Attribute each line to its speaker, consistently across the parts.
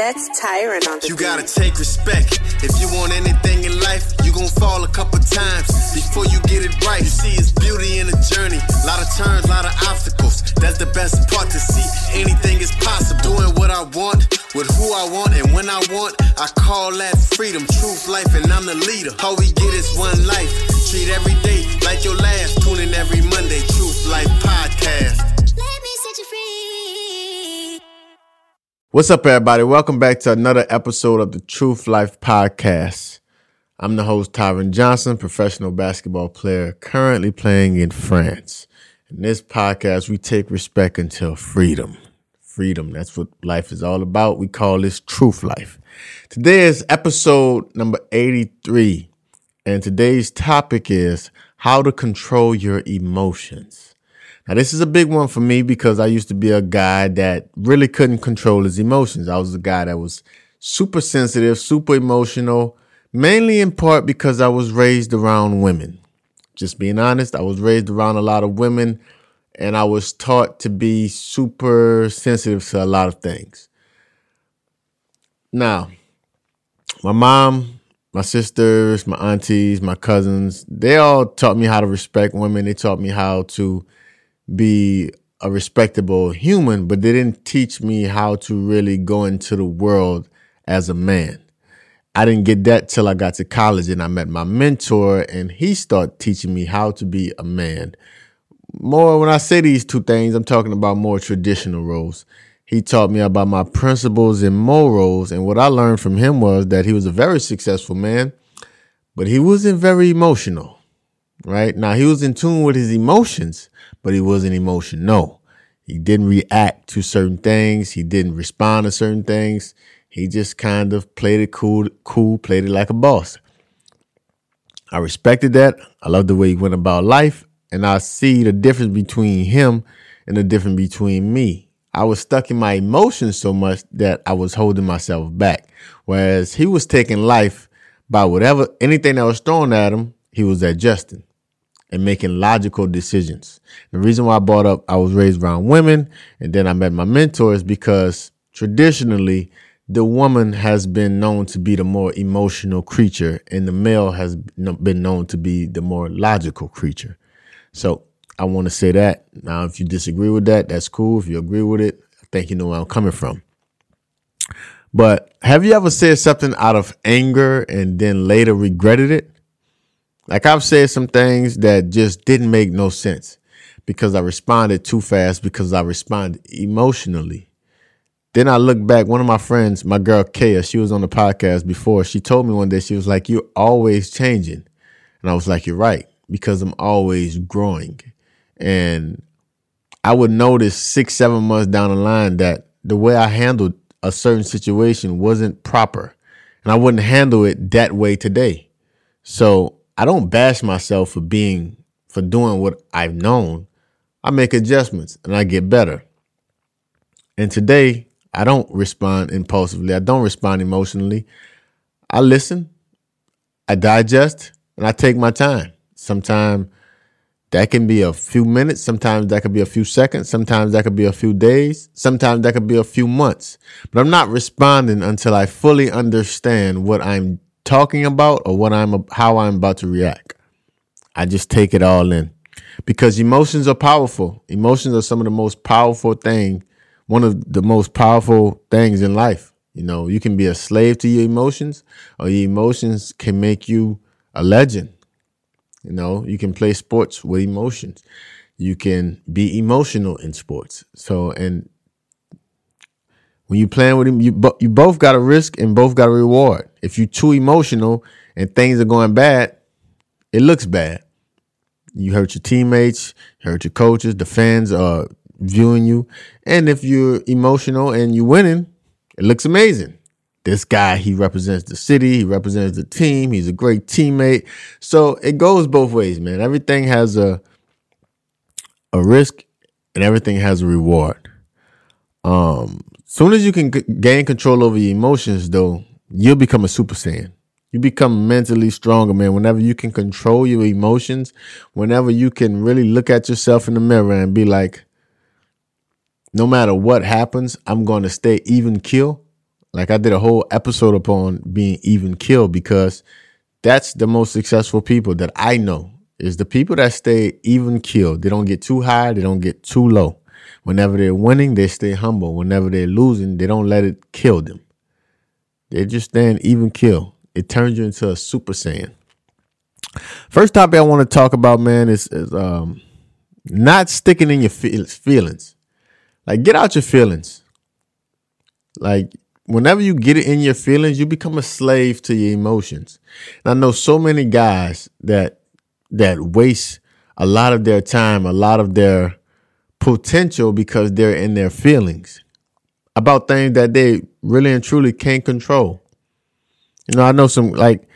Speaker 1: That's Tyron on the
Speaker 2: You gotta take respect. If you want anything in life, you gon' fall a couple times before you get it right. You see, it's beauty in the journey. Lot of turns, lot of obstacles. That's the best part to see. Anything is possible. Doing what I want, with who I want, and when I want. I call that freedom, truth, life, and I'm the leader. All we get is one life. Treat every day like your last. Tune in every Monday, Truth Life Podcast.
Speaker 3: What's up, everybody? Welcome back to another episode of the Truth Life Podcast. I'm the host, Tyron Johnson, professional basketball player currently playing in France. In this podcast, we take respect until freedom. Freedom, that's what life is all about. We call this Truth Life. Today is episode number 83, and today's topic is how to control your emotions. Now, this is a big one for me because I used to be a guy that really couldn't control his emotions. I was a guy that was super sensitive, super emotional, mainly in part because I was raised around women. Just being honest, I was raised around a lot of women and I was taught to be super sensitive to a lot of things. Now, my mom, my sisters, my aunties, my cousins, they all taught me how to respect women. They taught me how to be a respectable human, but they didn't teach me how to really go into the world as a man. I didn't get that till I got to college and I met my mentor and he started teaching me how to be a man. More when I say these two things, I'm talking about more traditional roles. He taught me about my principles and morals and what I learned from him was that he was a very successful man, but he wasn't very emotional. Right? Now he was in tune with his emotions, but he wasn't emotional. No. He didn't react to certain things. He didn't respond to certain things. He just kind of played it cool, cool, played it like a boss. I respected that. I love the way he went about life, and I see the difference between him and the difference between me. I was stuck in my emotions so much that I was holding myself back. Whereas he was taking life by whatever anything that was thrown at him, he was adjusting and making logical decisions. The reason why I brought up I was raised around women and then I met my mentors because traditionally the woman has been known to be the more emotional creature and the male has been known to be the more logical creature. So I want to say that. Now, if you disagree with that, that's cool. If you agree with it, I think you know where I'm coming from. But have you ever said something out of anger and then later regretted it? Like I've said some things that just didn't make no sense because I responded too fast because I responded emotionally. Then I look back, one of my friends, my girl Kaya, she was on the podcast before. She told me one day, she was like, You're always changing. And I was like, You're right, because I'm always growing. And I would notice six, seven months down the line that the way I handled a certain situation wasn't proper. And I wouldn't handle it that way today. So I don't bash myself for being, for doing what I've known. I make adjustments and I get better. And today, I don't respond impulsively. I don't respond emotionally. I listen, I digest, and I take my time. Sometimes that can be a few minutes. Sometimes that could be a few seconds. Sometimes that could be a few days. Sometimes that could be a few months. But I'm not responding until I fully understand what I'm talking about or what I'm how I'm about to react. I just take it all in because emotions are powerful. Emotions are some of the most powerful thing, one of the most powerful things in life. You know, you can be a slave to your emotions, or your emotions can make you a legend. You know, you can play sports with emotions. You can be emotional in sports. So, and when you playing with him, you bo- you both got a risk and both got a reward. If you're too emotional and things are going bad, it looks bad. You hurt your teammates, hurt your coaches, the fans are viewing you. And if you're emotional and you're winning, it looks amazing. This guy, he represents the city, he represents the team, he's a great teammate. So it goes both ways, man. Everything has a a risk and everything has a reward. Um, soon as you can g- gain control over your emotions, though, you'll become a super saiyan. You become mentally stronger, man. Whenever you can control your emotions, whenever you can really look at yourself in the mirror and be like, no matter what happens, I'm going to stay even keel. Like I did a whole episode upon being even keel because that's the most successful people that I know is the people that stay even keel. They don't get too high, they don't get too low. Whenever they're winning, they stay humble. Whenever they're losing, they don't let it kill them. They just stand even keel. It turns you into a super saiyan. First topic I want to talk about, man, is, is um, not sticking in your feelings. Like, get out your feelings. Like, whenever you get it in your feelings, you become a slave to your emotions. And I know so many guys that that waste a lot of their time, a lot of their potential because they're in their feelings about things that they really and truly can't control. You know, I know some like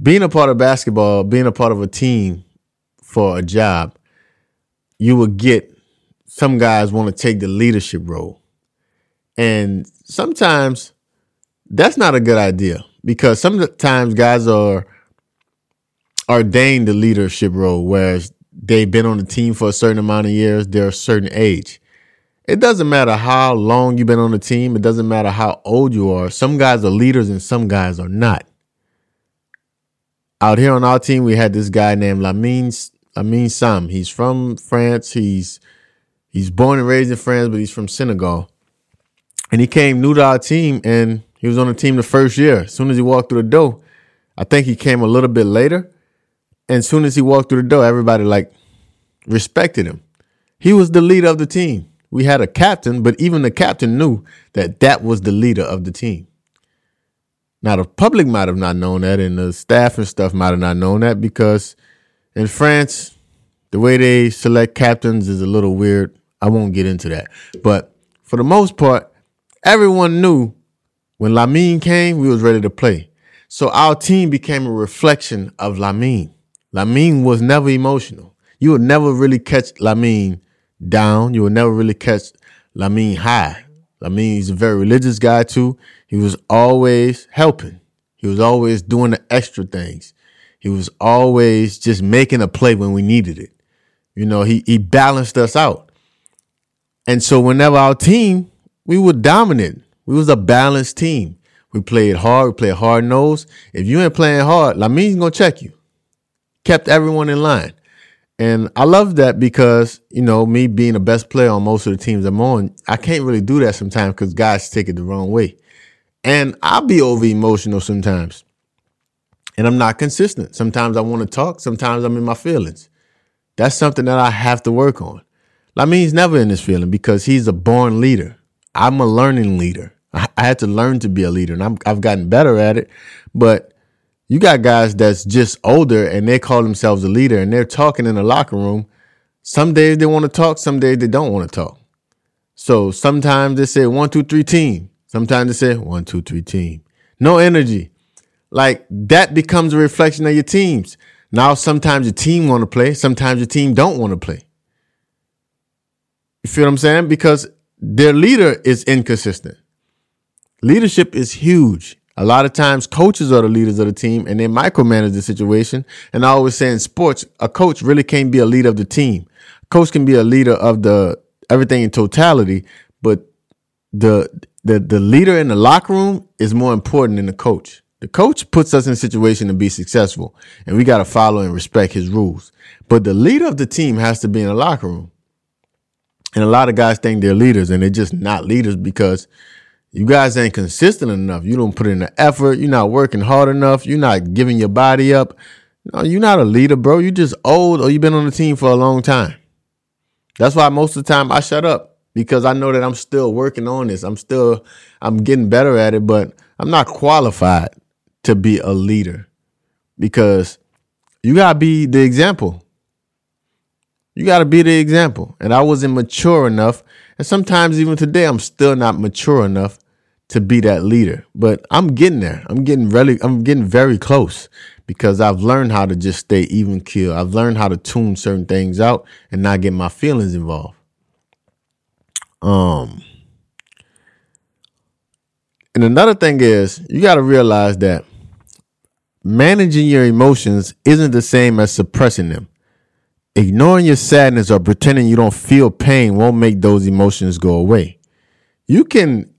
Speaker 3: being a part of basketball, being a part of a team for a job, you will get some guys want to take the leadership role. And sometimes that's not a good idea because sometimes guys are ordained the leadership role, whereas they've been on the team for a certain amount of years, they're a certain age. It doesn't matter how long you've been on the team, it doesn't matter how old you are. Some guys are leaders and some guys are not. Out here on our team, we had this guy named Lamine Lamine Sam. He's from France. He's he's born and raised in France, but he's from Senegal. And he came new to our team and he was on the team the first year. As soon as he walked through the door, I think he came a little bit later. And as soon as he walked through the door, everybody like respected him. He was the leader of the team. We had a captain, but even the captain knew that that was the leader of the team. Now the public might have not known that, and the staff and stuff might have not known that because in France, the way they select captains is a little weird. I won't get into that, but for the most part, everyone knew when Lamine came, we was ready to play. So our team became a reflection of Lamine. Lamine was never emotional. You would never really catch Lamine down. You would never really catch Lamine high. Lamine is a very religious guy too. He was always helping. He was always doing the extra things. He was always just making a play when we needed it. You know, he he balanced us out. And so whenever our team, we were dominant. We was a balanced team. We played hard. We played hard nose. If you ain't playing hard, Lamine's gonna check you. Kept everyone in line. And I love that because, you know, me being the best player on most of the teams I'm on, I can't really do that sometimes because guys take it the wrong way. And I'll be over emotional sometimes. And I'm not consistent. Sometimes I want to talk, sometimes I'm in my feelings. That's something that I have to work on. I mean, he's never in his feeling because he's a born leader. I'm a learning leader. I, I had to learn to be a leader, and I'm, I've gotten better at it. But you got guys that's just older and they call themselves a leader, and they're talking in the locker room. Some days they want to talk, some days they don't want to talk. So sometimes they say one, two, three team. Sometimes they say one, two, three team. No energy. Like that becomes a reflection of your teams. Now sometimes your team want to play, sometimes your team don't want to play. You feel what I'm saying? Because their leader is inconsistent. Leadership is huge. A lot of times, coaches are the leaders of the team and they micromanage the situation. And I always say in sports, a coach really can't be a leader of the team. A coach can be a leader of the everything in totality, but the the the leader in the locker room is more important than the coach. The coach puts us in a situation to be successful, and we got to follow and respect his rules. But the leader of the team has to be in the locker room. And a lot of guys think they're leaders and they're just not leaders because you guys ain't consistent enough. You don't put in the effort. You're not working hard enough. You're not giving your body up. No, you're not a leader, bro. You're just old or you've been on the team for a long time. That's why most of the time I shut up because I know that I'm still working on this. I'm still, I'm getting better at it, but I'm not qualified to be a leader because you got to be the example. You got to be the example. And I wasn't mature enough. And sometimes even today, I'm still not mature enough to be that leader. But I'm getting there. I'm getting really, I'm getting very close because I've learned how to just stay even keel. I've learned how to tune certain things out and not get my feelings involved. Um, and another thing is you got to realize that managing your emotions isn't the same as suppressing them. Ignoring your sadness or pretending you don't feel pain won't make those emotions go away. You can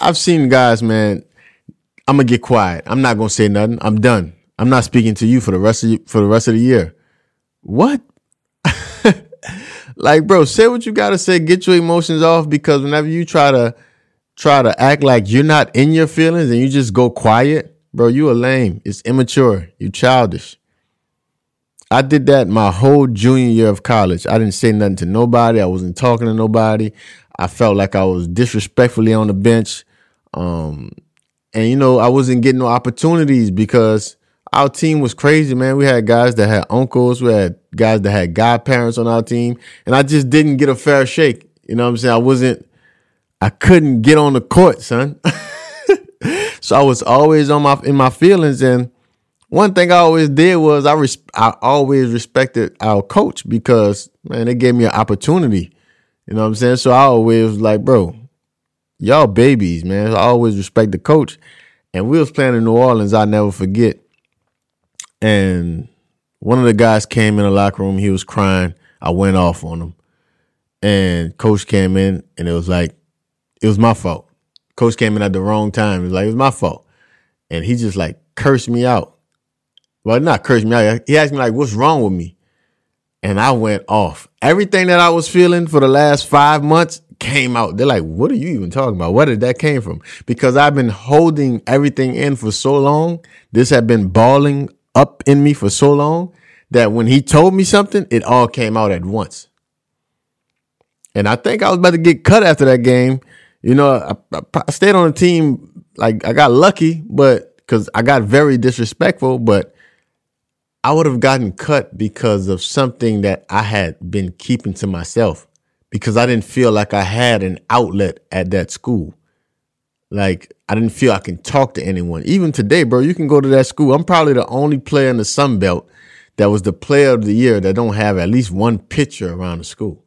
Speaker 3: I've seen guys, man. I'm gonna get quiet. I'm not gonna say nothing. I'm done. I'm not speaking to you for the rest of you, for the rest of the year. What? like, bro, say what you gotta say. Get your emotions off because whenever you try to try to act like you're not in your feelings and you just go quiet, bro, you are lame. It's immature. You're childish. I did that my whole junior year of college. I didn't say nothing to nobody. I wasn't talking to nobody. I felt like I was disrespectfully on the bench. Um, and you know, I wasn't getting no opportunities because our team was crazy, man. We had guys that had uncles, we had guys that had godparents on our team, and I just didn't get a fair shake. You know what I'm saying? I wasn't I couldn't get on the court, son. so I was always on my in my feelings and one thing I always did was I res- I always respected our coach because man, they gave me an opportunity. You know what I'm saying? So I always was like, bro, y'all babies, man. I always respect the coach. And we was playing in New Orleans, I never forget. And one of the guys came in the locker room, he was crying. I went off on him. And coach came in and it was like, it was my fault. Coach came in at the wrong time. It was like, it was my fault. And he just like cursed me out. Well, not cursed me out. He asked me like, "What's wrong with me?" And I went off. Everything that I was feeling for the last five months came out. They're like, "What are you even talking about? Where did that came from?" Because I've been holding everything in for so long. This had been balling up in me for so long that when he told me something, it all came out at once. And I think I was about to get cut after that game. You know, I, I stayed on the team. Like I got lucky, but because I got very disrespectful, but I would have gotten cut because of something that I had been keeping to myself because I didn't feel like I had an outlet at that school. Like I didn't feel I can talk to anyone. Even today, bro, you can go to that school. I'm probably the only player in the Sun Belt that was the player of the year that don't have at least one picture around the school.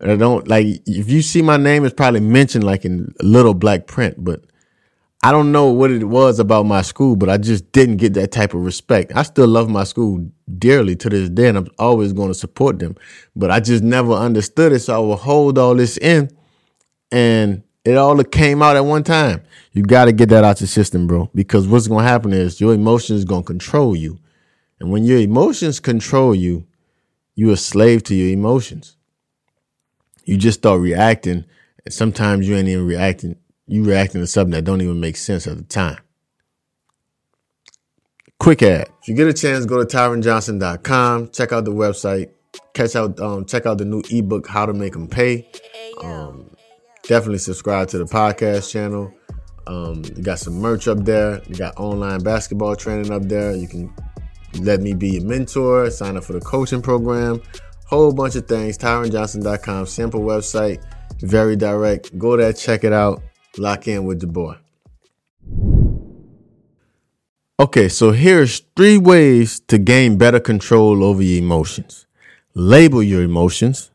Speaker 3: And I don't like if you see my name, it's probably mentioned like in little black print, but I don't know what it was about my school, but I just didn't get that type of respect. I still love my school dearly to this day, and I'm always going to support them. But I just never understood it, so I will hold all this in, and it all came out at one time. You got to get that out your system, bro, because what's going to happen is your emotions going to control you, and when your emotions control you, you're a slave to your emotions. You just start reacting, and sometimes you ain't even reacting you reacting to something that don't even make sense at the time. Quick ad. If you get a chance, go to tyronjohnson.com, check out the website, catch out, um, check out the new ebook, How to Make Them Pay. Um, definitely subscribe to the podcast channel. Um, you got some merch up there. You got online basketball training up there. You can let me be your mentor, sign up for the coaching program, whole bunch of things. TyronJohnson.com, simple website, very direct. Go there, check it out. Lock in with the boy. Okay, so here's three ways to gain better control over your emotions. Label your emotions,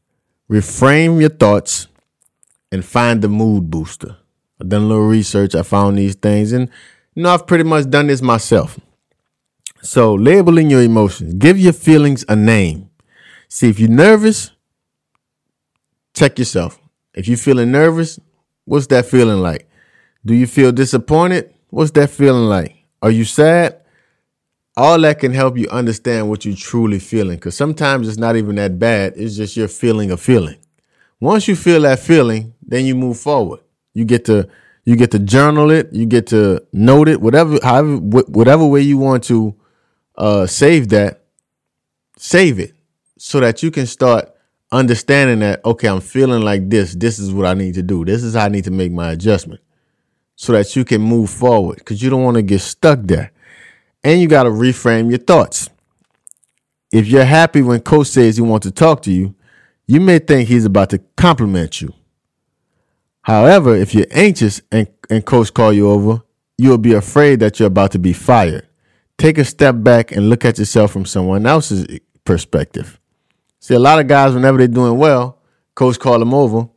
Speaker 3: reframe your thoughts, and find the mood booster. I've done a little research, I found these things, and you know, I've pretty much done this myself. So, labeling your emotions, give your feelings a name. See, if you're nervous, check yourself. If you're feeling nervous, What's that feeling like? Do you feel disappointed? What's that feeling like? Are you sad? All that can help you understand what you're truly feeling because sometimes it's not even that bad. It's just your feeling a feeling. Once you feel that feeling, then you move forward. You get to you get to journal it. You get to note it. Whatever, however, whatever way you want to uh, save that, save it so that you can start understanding that okay i'm feeling like this. This is what i need to do. This is how i need to make my adjustment so that you can move forward because you don't want to get stuck there. And you got to reframe your thoughts. If you're happy when coach says he wants to talk to you you may think he's about to compliment you. However if you're anxious and, and coach call you over you'll be afraid that you're about to be fired. Take a step back and look at yourself from someone else's perspective See, a lot of guys, whenever they're doing well, coach call them over.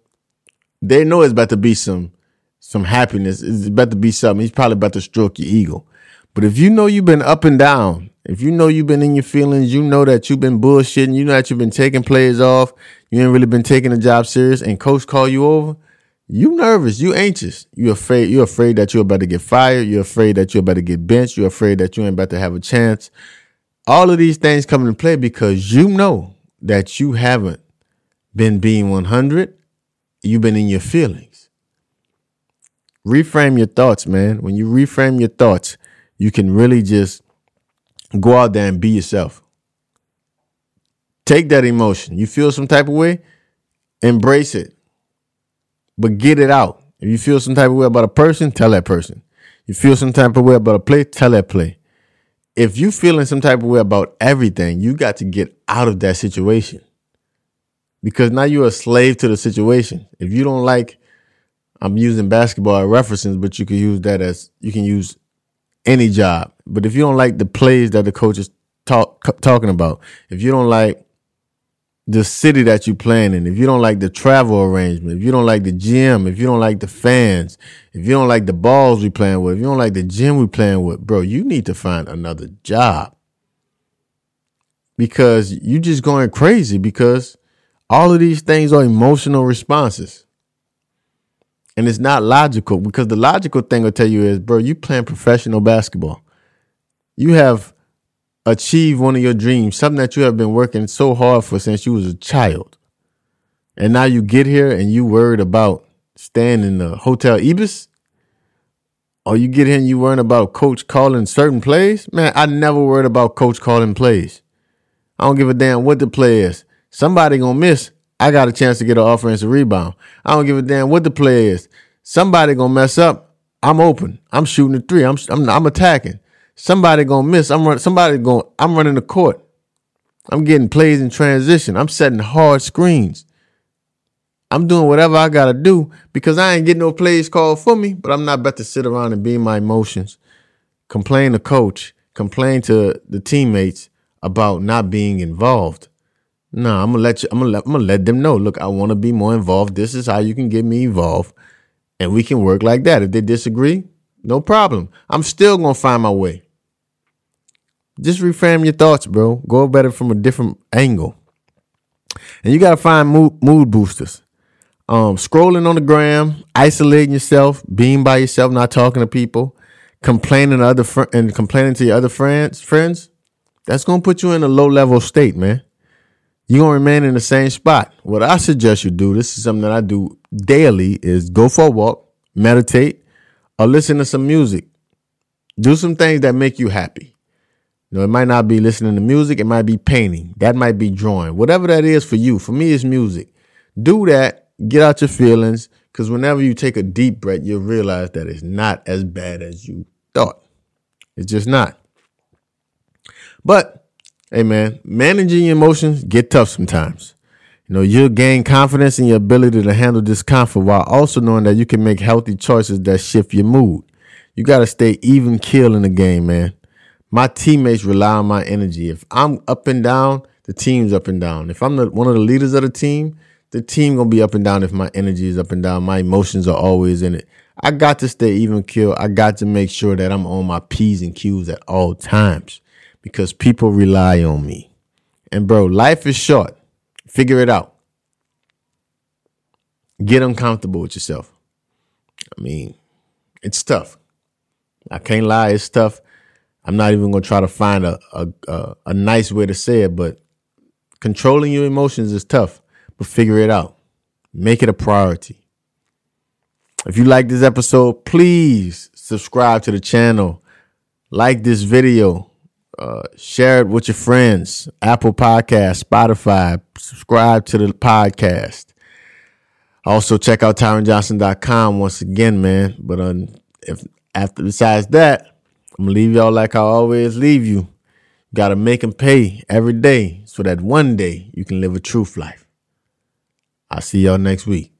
Speaker 3: They know it's about to be some some happiness. It's about to be something. He's probably about to stroke your ego. But if you know you've been up and down, if you know you've been in your feelings, you know that you've been bullshitting, you know that you've been taking players off, you ain't really been taking the job serious, and coach call you over, You nervous, you anxious, you afraid, you're afraid that you're about to get fired, you're afraid that you're about to get benched, you're afraid that you ain't about to have a chance. All of these things come into play because you know that you haven't been being 100, you've been in your feelings. Reframe your thoughts, man. When you reframe your thoughts, you can really just go out there and be yourself. Take that emotion. You feel some type of way, embrace it, but get it out. If you feel some type of way about a person, tell that person. You feel some type of way about a play, tell that play. If you feeling some type of way about everything, you got to get out of that situation because now you're a slave to the situation. If you don't like, I'm using basketball references, but you can use that as you can use any job. But if you don't like the plays that the coach is talk, talking about, if you don't like the city that you're playing in, if you don't like the travel arrangement, if you don't like the gym, if you don't like the fans, if you don't like the balls we playing with, if you don't like the gym we playing with, bro, you need to find another job. Because you're just going crazy because all of these things are emotional responses. And it's not logical because the logical thing I'll tell you is, bro, you playing professional basketball. You have achieved one of your dreams, something that you have been working so hard for since you was a child. And now you get here and you worried about staying in the Hotel Ibis? Or you get here and you worried about coach calling certain plays? Man, I never worried about coach calling plays. I don't give a damn what the play is. Somebody gonna miss. I got a chance to get an offensive rebound. I don't give a damn what the play is. Somebody gonna mess up. I'm open. I'm shooting a three. I'm I'm, I'm attacking. Somebody gonna miss. I'm running. Somebody going. I'm running the court. I'm getting plays in transition. I'm setting hard screens. I'm doing whatever I gotta do because I ain't getting no plays called for me. But I'm not about to sit around and be my emotions, complain to coach, complain to the teammates about not being involved. No, I'm gonna let you. I'm gonna let, I'm gonna let them know. Look, I want to be more involved. This is how you can get me involved, and we can work like that. If they disagree, no problem. I'm still gonna find my way. Just reframe your thoughts, bro. Go about it from a different angle. And you got to find mood, mood boosters. Um, scrolling on the gram, isolating yourself, being by yourself, not talking to people, complaining to other fr- and complaining to your other friends, friends, that's gonna put you in a low level state, man. You're gonna remain in the same spot. What I suggest you do, this is something that I do daily, is go for a walk, meditate, or listen to some music. Do some things that make you happy. You know, it might not be listening to music, it might be painting, that might be drawing, whatever that is for you. For me, it's music. Do that, get out your feelings, because whenever you take a deep breath, you'll realize that it's not as bad as you thought. It's just not. But, hey man, managing your emotions get tough sometimes. You know, you'll gain confidence in your ability to handle discomfort while also knowing that you can make healthy choices that shift your mood. You got to stay even keel in the game, man my teammates rely on my energy. If I'm up and down, the team's up and down. If I'm the, one of the leaders of the team, the team gonna be up and down if my energy is up and down. My emotions are always in it. I got to stay even keel. I got to make sure that I'm on my P's and Q's at all times because people rely on me. And bro, life is short. Figure it out. Get uncomfortable with yourself. I mean, it's tough. I can't lie, it's tough. I'm not even gonna try to find a, a a, a nice way to say it, but controlling your emotions is tough. But figure it out. Make it a priority. If you like this episode, please subscribe to the channel, like this video, uh, share it with your friends. Apple Podcast, Spotify. Subscribe to the podcast. Also, check out TyronJohnson.com once again, man. But um, if after besides that, I'm gonna leave y'all like I always leave you. Gotta make them pay every day so that one day you can live a truth life. I'll see y'all next week.